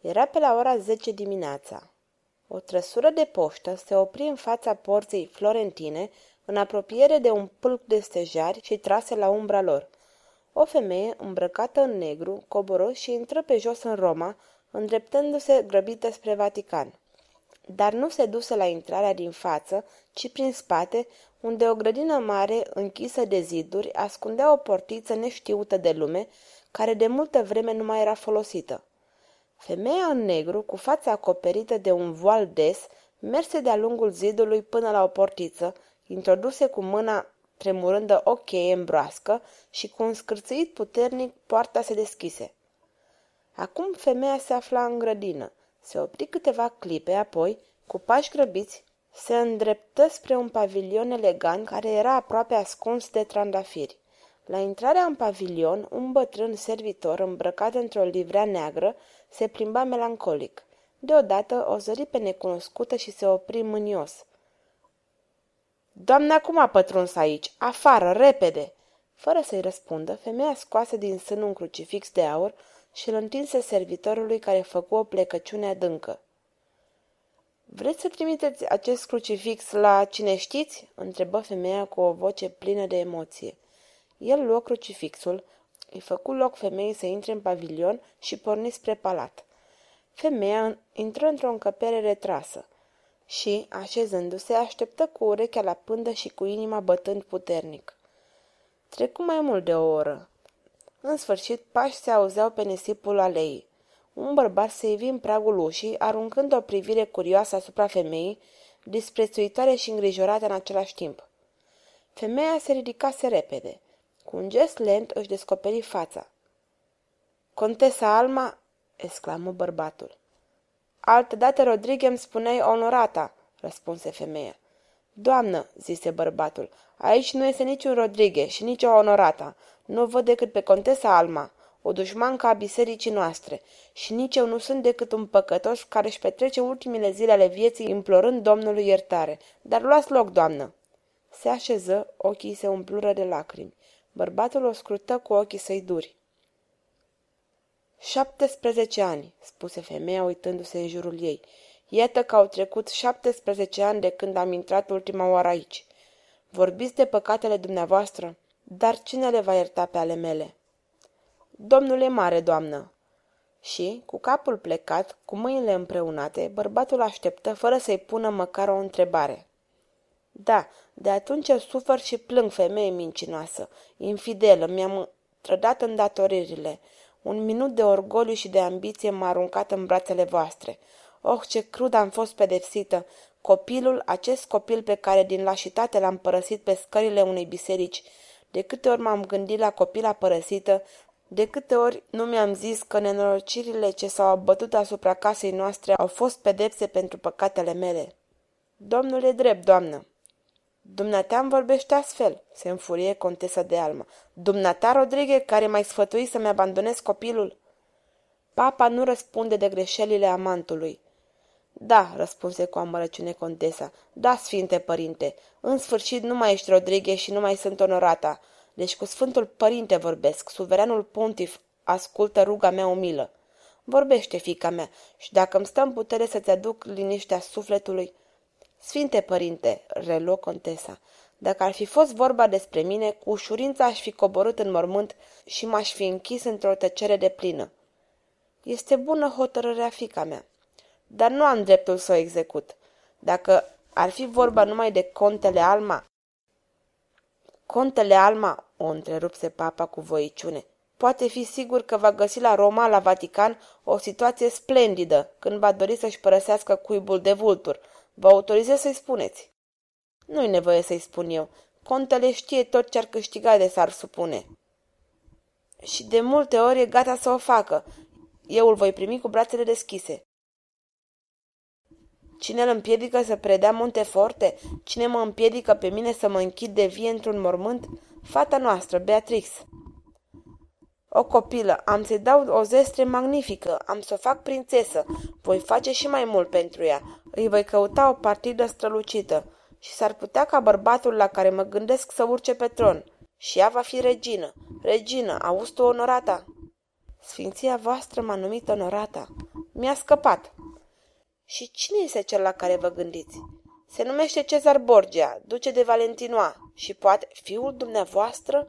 era pe la ora zece dimineața. O trăsură de poștă se opri în fața porții florentine, în apropiere de un pâlc de stejari și trase la umbra lor. O femeie, îmbrăcată în negru, coboră și intră pe jos în Roma, îndreptându-se grăbită spre Vatican. Dar nu se duse la intrarea din față, ci prin spate, unde o grădină mare, închisă de ziduri, ascundea o portiță neștiută de lume, care de multă vreme nu mai era folosită. Femeia în negru, cu fața acoperită de un voal des, merse de-a lungul zidului până la o portiță, introduse cu mâna tremurândă o cheie în broască și cu un scârțâit puternic poarta se deschise. Acum femeia se afla în grădină. Se opri câteva clipe, apoi, cu pași grăbiți, se îndreptă spre un pavilion elegant care era aproape ascuns de trandafiri. La intrarea în pavilion, un bătrân servitor îmbrăcat într-o livrea neagră se plimba melancolic. Deodată o zări pe necunoscută și se opri mânios. Doamna, cum a pătruns aici? Afară, repede!" Fără să-i răspundă, femeia scoase din sân un crucifix de aur și îl întinse servitorului care făcu o plecăciune adâncă. Vreți să trimiteți acest crucifix la cine știți?" întrebă femeia cu o voce plină de emoție. El luă crucifixul, îi făcu loc femeii să intre în pavilion și porni spre palat. Femeia intră într-o încăpere retrasă și, așezându-se, așteptă cu urechea la pândă și cu inima bătând puternic. Trecu mai mult de o oră. În sfârșit, pași se auzeau pe nisipul aleii. Un bărbat se ivi în pragul ușii, aruncând o privire curioasă asupra femeii, disprețuitoare și îngrijorată în același timp. Femeia se ridicase repede. Cu un gest lent își descoperi fața. Contesa Alma, exclamă bărbatul. Altădată, Rodrigue, îmi spuneai onorata, răspunse femeia. Doamnă, zise bărbatul, aici nu este niciun Rodrigue și nici o onorata. Nu văd decât pe contesa Alma, o dușmancă a bisericii noastre, și nici eu nu sunt decât un păcătos care își petrece ultimile zile ale vieții implorând Domnului iertare. Dar luați loc, doamnă. Se așeză, ochii se umplură de lacrimi. Bărbatul o scrută cu ochii săi duri. Șaptesprezece ani, spuse femeia uitându-se în jurul ei. Iată că au trecut șaptesprezece ani de când am intrat ultima oară aici. Vorbiți de păcatele dumneavoastră, dar cine le va ierta pe ale mele? Domnule mare, doamnă! Și, cu capul plecat, cu mâinile împreunate, bărbatul așteptă fără să-i pună măcar o întrebare. Da, de atunci sufăr și plâng femeie mincinoasă, infidelă, mi-am trădat îndatoririle. Un minut de orgoliu și de ambiție m-a aruncat în brațele voastre. Oh, ce crud am fost pedepsită! Copilul, acest copil pe care din lașitate l-am părăsit pe scările unei biserici, de câte ori m-am gândit la copila părăsită, de câte ori nu mi-am zis că nenorocirile ce s-au abătut asupra casei noastre au fost pedepse pentru păcatele mele. Domnule drept, doamnă, Dumneata îmi vorbește astfel, se înfurie contesa de Alma. Dumneata, Rodrigue, care mai sfătui să-mi abandonez copilul? Papa nu răspunde de greșelile amantului. Da, răspunse cu amărăciune contesa. Da, sfinte părinte, în sfârșit nu mai ești Rodrigue și nu mai sunt onorata. Deci cu sfântul părinte vorbesc, suveranul pontif ascultă ruga mea umilă. Vorbește, fica mea, și dacă îmi stă în putere să-ți aduc liniștea sufletului, Sfinte părinte, reluă contesa, dacă ar fi fost vorba despre mine, cu ușurință aș fi coborât în mormânt și m-aș fi închis într-o tăcere de plină. Este bună hotărârea fica mea, dar nu am dreptul să o execut. Dacă ar fi vorba numai de contele Alma... Contele Alma, o întrerupse papa cu voiciune, poate fi sigur că va găsi la Roma, la Vatican, o situație splendidă când va dori să-și părăsească cuibul de vultur, Vă autorizez să-i spuneți. Nu-i nevoie să-i spun eu. Contele știe tot ce ar câștiga de s-ar supune. Și de multe ori e gata să o facă. Eu îl voi primi cu brațele deschise. Cine îl împiedică să predea Monteforte? Cine mă împiedică pe mine să mă închid de vie într-un mormânt? Fata noastră, Beatrix. O copilă, am să-i dau o zestre magnifică, am să o fac prințesă, voi face și mai mult pentru ea, îi voi căuta o partidă strălucită și s-ar putea ca bărbatul la care mă gândesc să urce pe tron. Și ea va fi regină. Regină, auzi tu, onorata? Sfinția voastră m-a numit onorata. Mi-a scăpat. Și cine este cel la care vă gândiți? Se numește Cezar Borgia, duce de Valentinoa și poate fiul dumneavoastră?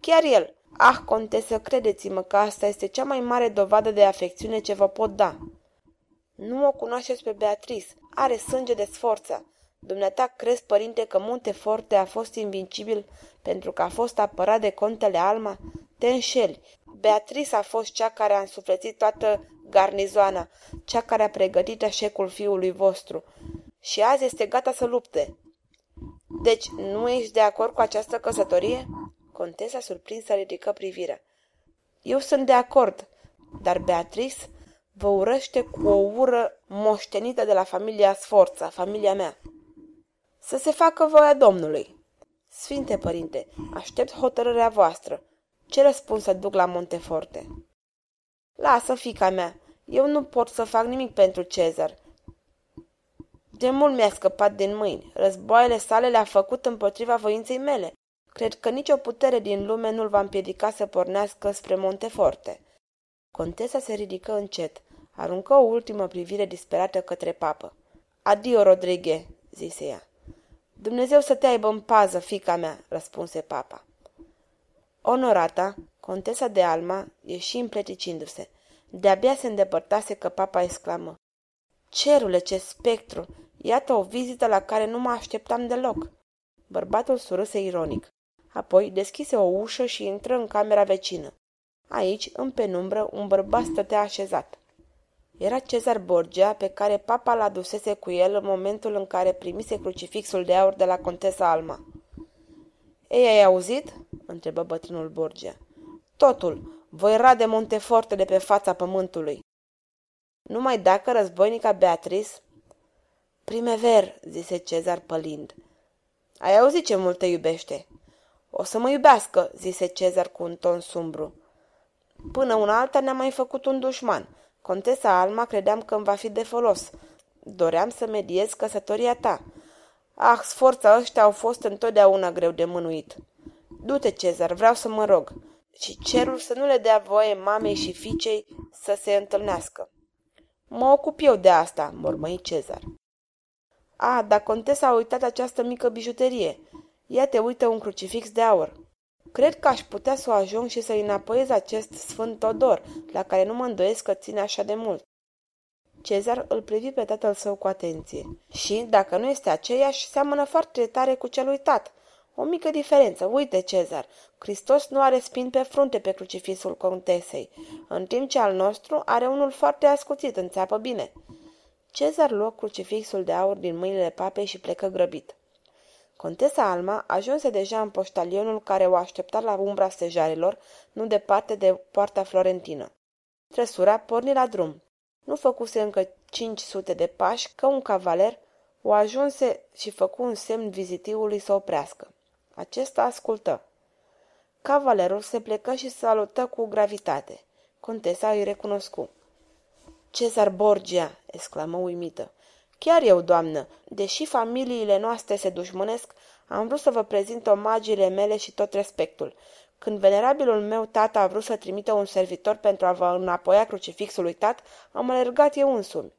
Chiar el. Ah, contesă, credeți-mă că asta este cea mai mare dovadă de afecțiune ce vă pot da. Nu o cunoașteți pe Beatrice. Are sânge de sforță. Dumneata crezi, părinte, că Monteforte a fost invincibil pentru că a fost apărat de contele Alma? Te înșeli. Beatrice a fost cea care a însuflețit toată garnizoana, cea care a pregătit eșecul fiului vostru. Și azi este gata să lupte. Deci, nu ești de acord cu această căsătorie? Contesa surprinsă ridică privirea. Eu sunt de acord, dar Beatrice vă urăște cu o ură moștenită de la familia Sforța, familia mea. Să se facă voia Domnului. Sfinte părinte, aștept hotărârea voastră. Ce răspuns să duc la Monteforte? Lasă, fica mea, eu nu pot să fac nimic pentru Cezar. De mult mi-a scăpat din mâini. Războaiele sale le-a făcut împotriva voinței mele. Cred că nicio putere din lume nu-l va împiedica să pornească spre Monteforte. Contesa se ridică încet, aruncă o ultimă privire disperată către papă. Adio, Rodrigue, zise ea. Dumnezeu să te aibă în pază, fica mea, răspunse papa. Onorata, contesa de Alma, ieși împleticindu-se. De-abia se îndepărtase că papa exclamă. Cerule, ce spectru! Iată o vizită la care nu mă așteptam deloc. Bărbatul surâse ironic. Apoi deschise o ușă și intră în camera vecină. Aici, în penumbră, un bărbat stătea așezat. Era Cezar Borgia, pe care papa l adusese cu el în momentul în care primise crucifixul de aur de la contesa Alma. Ei, ai auzit?" întrebă bătrânul Borgia. Totul. Voi rade Monteforte de pe fața pământului. Numai dacă războinica Beatrice... Primever, zise Cezar pălind. Ai auzit ce mult te iubește? O să mă iubească, zise Cezar cu un ton sumbru. Până una alta ne-a mai făcut un dușman. Contesa Alma credeam că îmi va fi de folos. Doream să mediez căsătoria ta. Ah, sforța ăștia au fost întotdeauna greu de mânuit. Du-te, Cezar, vreau să mă rog. Și cerul să nu le dea voie mamei și fiicei să se întâlnească. Mă ocup eu de asta, mormăi Cezar. A, dar contesa a uitat această mică bijuterie. Ia te uită un crucifix de aur. Cred că aș putea să o ajung și să-i înapoiez acest sfânt Todor, la care nu mă îndoiesc că ține așa de mult. Cezar îl privi pe tatăl său cu atenție. Și, dacă nu este aceeași, seamănă foarte tare cu cel uitat. O mică diferență. Uite, Cezar, Hristos nu are spin pe frunte pe crucifixul contesei, în timp ce al nostru are unul foarte ascuțit, înțeapă bine. Cezar luă crucifixul de aur din mâinile papei și plecă grăbit. Contesa Alma ajunse deja în poștalionul care o aștepta la umbra stejarilor, nu departe de poarta florentină. Trăsura porni la drum. Nu făcuse încă 500 de pași că un cavaler o ajunse și făcu un semn vizitiului să oprească. Acesta ascultă. Cavalerul se plecă și salută cu gravitate. Contesa îi recunoscu. Cezar Borgia!" exclamă uimită. Chiar eu, doamnă, deși familiile noastre se dușmănesc, am vrut să vă prezint omagiile mele și tot respectul. Când venerabilul meu tata a vrut să trimită un servitor pentru a vă înapoia crucifixul uitat, am alergat eu însumi.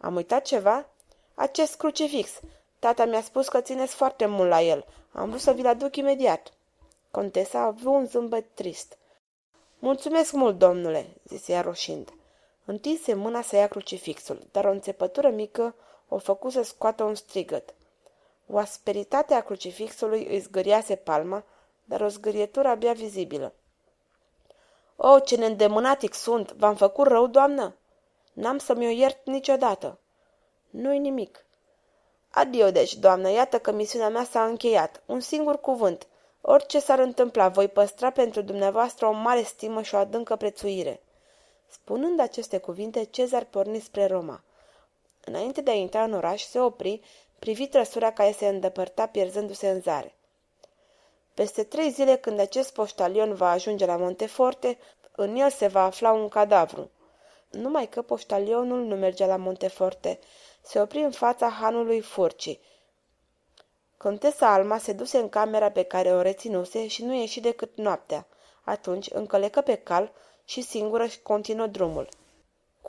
Am uitat ceva? Acest crucifix. Tata mi-a spus că țineți foarte mult la el. Am vrut să vi-l aduc imediat. Contesa a avut un zâmbet trist. Mulțumesc mult, domnule, zise ea roșind. Întinse mâna să ia crucifixul, dar o înțepătură mică o făcu să scoată un strigăt. O asperitate a crucifixului îi zgâriase palma, dar o zgârietură abia vizibilă. O, ce neîndemânatic sunt! V-am făcut rău, doamnă? N-am să mi-o iert niciodată. Nu-i nimic. Adio, deci, doamnă, iată că misiunea mea s-a încheiat. Un singur cuvânt. Orice s-ar întâmpla, voi păstra pentru dumneavoastră o mare stimă și o adâncă prețuire. Spunând aceste cuvinte, Cezar porni spre Roma. Înainte de a intra în oraș, se opri, privi trăsura care se îndepărta pierzându-se în zare. Peste trei zile, când acest poștalion va ajunge la Monteforte, în el se va afla un cadavru. Numai că poștalionul nu mergea la Monteforte. Se opri în fața hanului Furci. Contesa Alma se duse în camera pe care o reținuse și nu ieși decât noaptea. Atunci încălecă pe cal și singură și continuă drumul.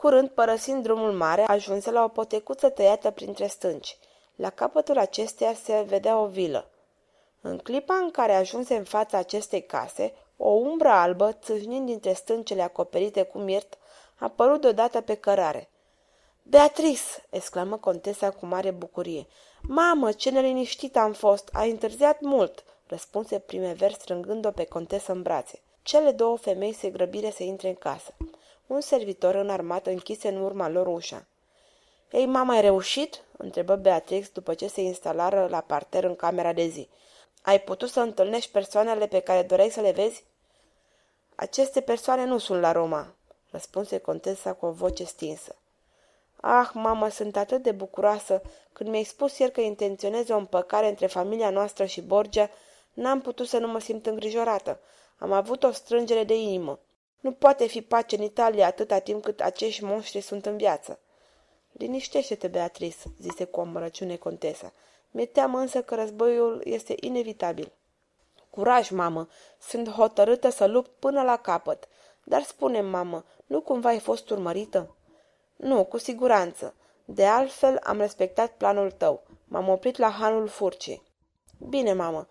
Curând, părăsind drumul mare, ajunse la o potecuță tăiată printre stânci. La capătul acesteia se vedea o vilă. În clipa în care ajunse în fața acestei case, o umbră albă, țâșnind dintre stâncele acoperite cu mirt, a apărut deodată pe cărare. Beatrice!" exclamă contesa cu mare bucurie. Mamă, ce neliniștit am fost! A întârziat mult!" răspunse primever strângând-o pe contesă în brațe. Cele două femei se grăbire să intre în casă. Un servitor înarmat închise în urma lor ușa. Ei, mama, ai reușit?" întrebă Beatrix după ce se instalară la parter în camera de zi. Ai putut să întâlnești persoanele pe care doreai să le vezi?" Aceste persoane nu sunt la Roma," răspunse contesa cu o voce stinsă. Ah, mamă, sunt atât de bucuroasă. Când mi-ai spus ieri că intenționezi o împăcare între familia noastră și Borgia, n-am putut să nu mă simt îngrijorată. Am avut o strângere de inimă. Nu poate fi pace în Italia atâta timp cât acești monștri sunt în viață. Liniștește-te, Beatrice, zise cu amărăciune contesa. Mi-e teamă însă că războiul este inevitabil. Curaj, mamă, sunt hotărâtă să lupt până la capăt. Dar spune mamă, nu cumva ai fost urmărită? Nu, cu siguranță. De altfel, am respectat planul tău. M-am oprit la hanul furcii. Bine, mamă.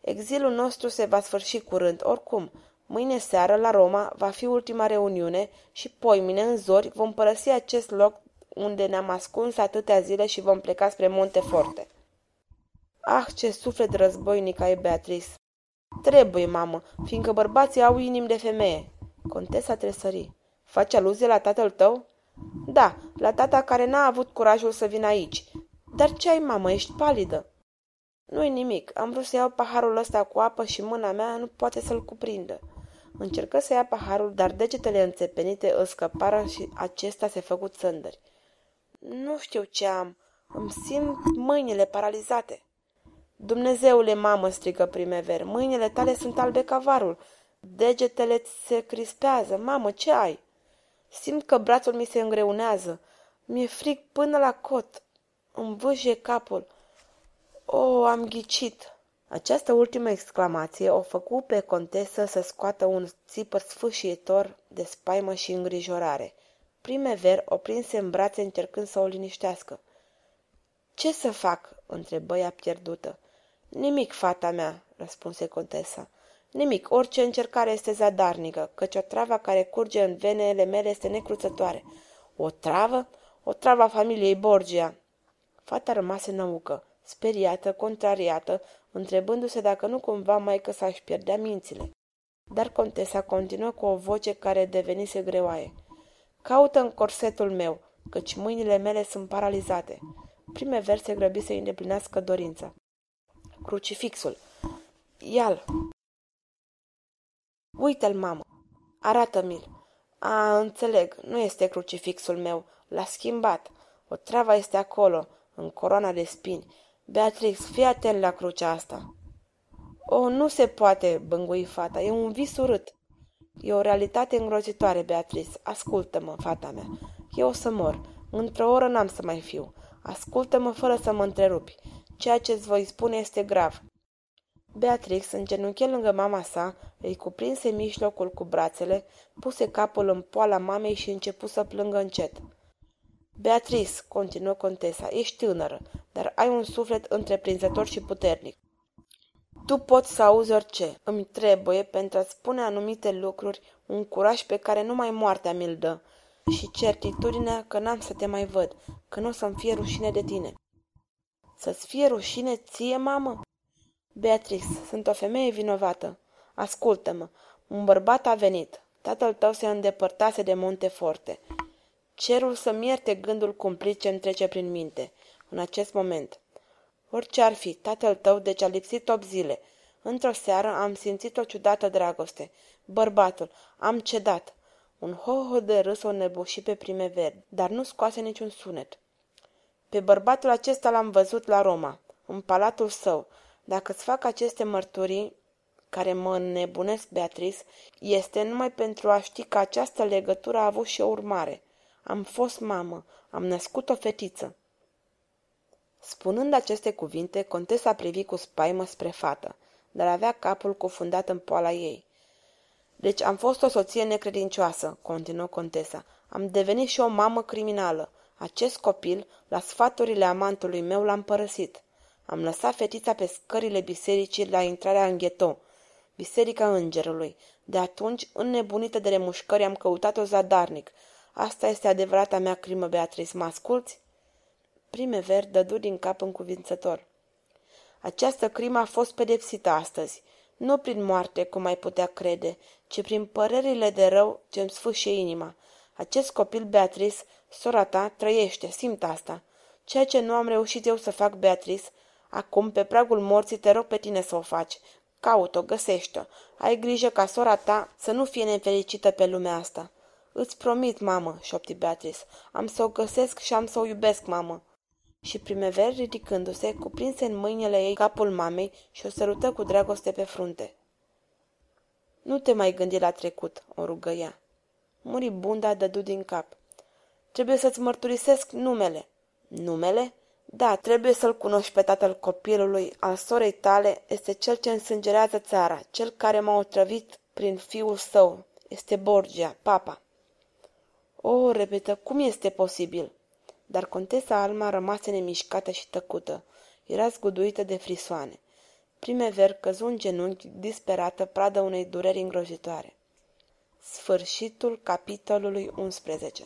Exilul nostru se va sfârși curând, oricum. Mâine seară, la Roma, va fi ultima reuniune și poimine, în zori, vom părăsi acest loc unde ne-am ascuns atâtea zile și vom pleca spre Monteforte. Ah, ce suflet războinic ai, Beatrice! Trebuie, mamă, fiindcă bărbații au inimi de femeie. Contesa tresări. Faci aluzie la tatăl tău? Da, la tata care n-a avut curajul să vină aici. Dar ce ai, mamă, ești palidă? Nu-i nimic, am vrut să iau paharul ăsta cu apă și mâna mea nu poate să-l cuprindă. Încercă să ia paharul, dar degetele înțepenite îl scăpară și acesta se făcut țândări. Nu știu ce am. Îmi simt mâinile paralizate. Dumnezeule, mamă, strigă primever, mâinile tale sunt albe ca varul. Degetele se crispează. Mamă, ce ai? Simt că brațul mi se îngreunează. Mi-e frig până la cot. Îmi vâșie capul. O, am ghicit. Această ultimă exclamație o făcu pe contesă să scoată un țipăr sfâșietor de spaimă și îngrijorare. Primever o prinse în brațe încercând să o liniștească. Ce să fac?" întrebă ea pierdută. Nimic, fata mea," răspunse contesa. Nimic, orice încercare este zadarnică, căci o travă care curge în venele mele este necruțătoare. O travă? O travă a familiei Borgia. Fata rămase năucă, speriată, contrariată, întrebându-se dacă nu cumva mai că s-aș pierdea mințile. Dar contesa continuă cu o voce care devenise greoaie. Caută în corsetul meu, căci mâinile mele sunt paralizate. Prime verse grăbi să îndeplinească dorința. Crucifixul. Ial. Uite-l, mamă. Arată-mi-l. A, înțeleg, nu este crucifixul meu. L-a schimbat. O travă este acolo, în coroana de spini. Beatrix, fii atent la crucea asta. O, nu se poate, bângui fata. E un vis urât. E o realitate îngrozitoare, Beatrice. Ascultă-mă, fata mea. Eu o să mor. Într-o oră n-am să mai fiu. Ascultă-mă fără să mă întrerupi. Ceea ce îți voi spune este grav. Beatrix, îngenunche lângă mama sa, îi cuprinse mijlocul cu brațele, puse capul în poala mamei și începu să plângă încet. Beatrice, continuă contesa, ești tânără, dar ai un suflet întreprinzător și puternic. Tu poți să auzi orice. Îmi trebuie, pentru a-ți spune anumite lucruri, un curaj pe care numai moartea mi-l dă și certitudinea că n-am să te mai văd, că nu o să-mi fie rușine de tine. Să-ți fie rușine ție, mamă? Beatrix, sunt o femeie vinovată. Ascultă-mă, un bărbat a venit. Tatăl tău se îndepărtase de Monteforte. Cerul să-mi ierte gândul cumplit ce-mi trece prin minte, în acest moment. Orice ar fi, tatăl tău deci a lipsit 8 zile. Într-o seară am simțit o ciudată dragoste. Bărbatul, am cedat. Un hoho de râs o nebuși pe prime verde, dar nu scoase niciun sunet. Pe bărbatul acesta l-am văzut la Roma, în palatul său. Dacă îți fac aceste mărturii, care mă înnebunesc, Beatrice, este numai pentru a ști că această legătură a avut și o urmare. Am fost mamă, am născut o fetiță. Spunând aceste cuvinte, contesa privi cu spaimă spre fată, dar avea capul cufundat în poala ei. Deci am fost o soție necredincioasă, continuă contesa. Am devenit și o mamă criminală. Acest copil, la sfaturile amantului meu, l-am părăsit. Am lăsat fetița pe scările bisericii la intrarea în ghetou, Biserica Îngerului. De atunci, înnebunită de remușcări, am căutat-o zadarnic. Asta este adevărata mea crimă, Beatrice. Mă asculți? Primever dădu din cap încuvințător. Această crimă a fost pedepsită astăzi, nu prin moarte, cum ai putea crede, ci prin părerile de rău ce-mi sfâșie inima. Acest copil, Beatrice, sora ta, trăiește, simt asta. Ceea ce nu am reușit eu să fac, Beatrice, acum, pe pragul morții, te rog pe tine să o faci. Caut-o, găsește-o. Ai grijă ca sora ta să nu fie nefericită pe lumea asta. Îți promit, mamă, șopti Beatrice. Am să o găsesc și am să o iubesc, mamă. Și primever, ridicându-se, cuprinse în mâinile ei capul mamei și o sărută cu dragoste pe frunte. Nu te mai gândi la trecut, o rugă ea. Muribunda dădu din cap. Trebuie să-ți mărturisesc numele. Numele? Da, trebuie să-l cunoști pe tatăl copilului, al sorei tale, este cel ce însângerează țara, cel care m-a otrăvit prin fiul său. Este Borgia, papa. O, repetă, cum este posibil? Dar contesa Alma rămase nemișcată și tăcută. Era zguduită de frisoane. Primever căzu în genunchi, disperată, pradă unei dureri îngrozitoare. Sfârșitul capitolului 11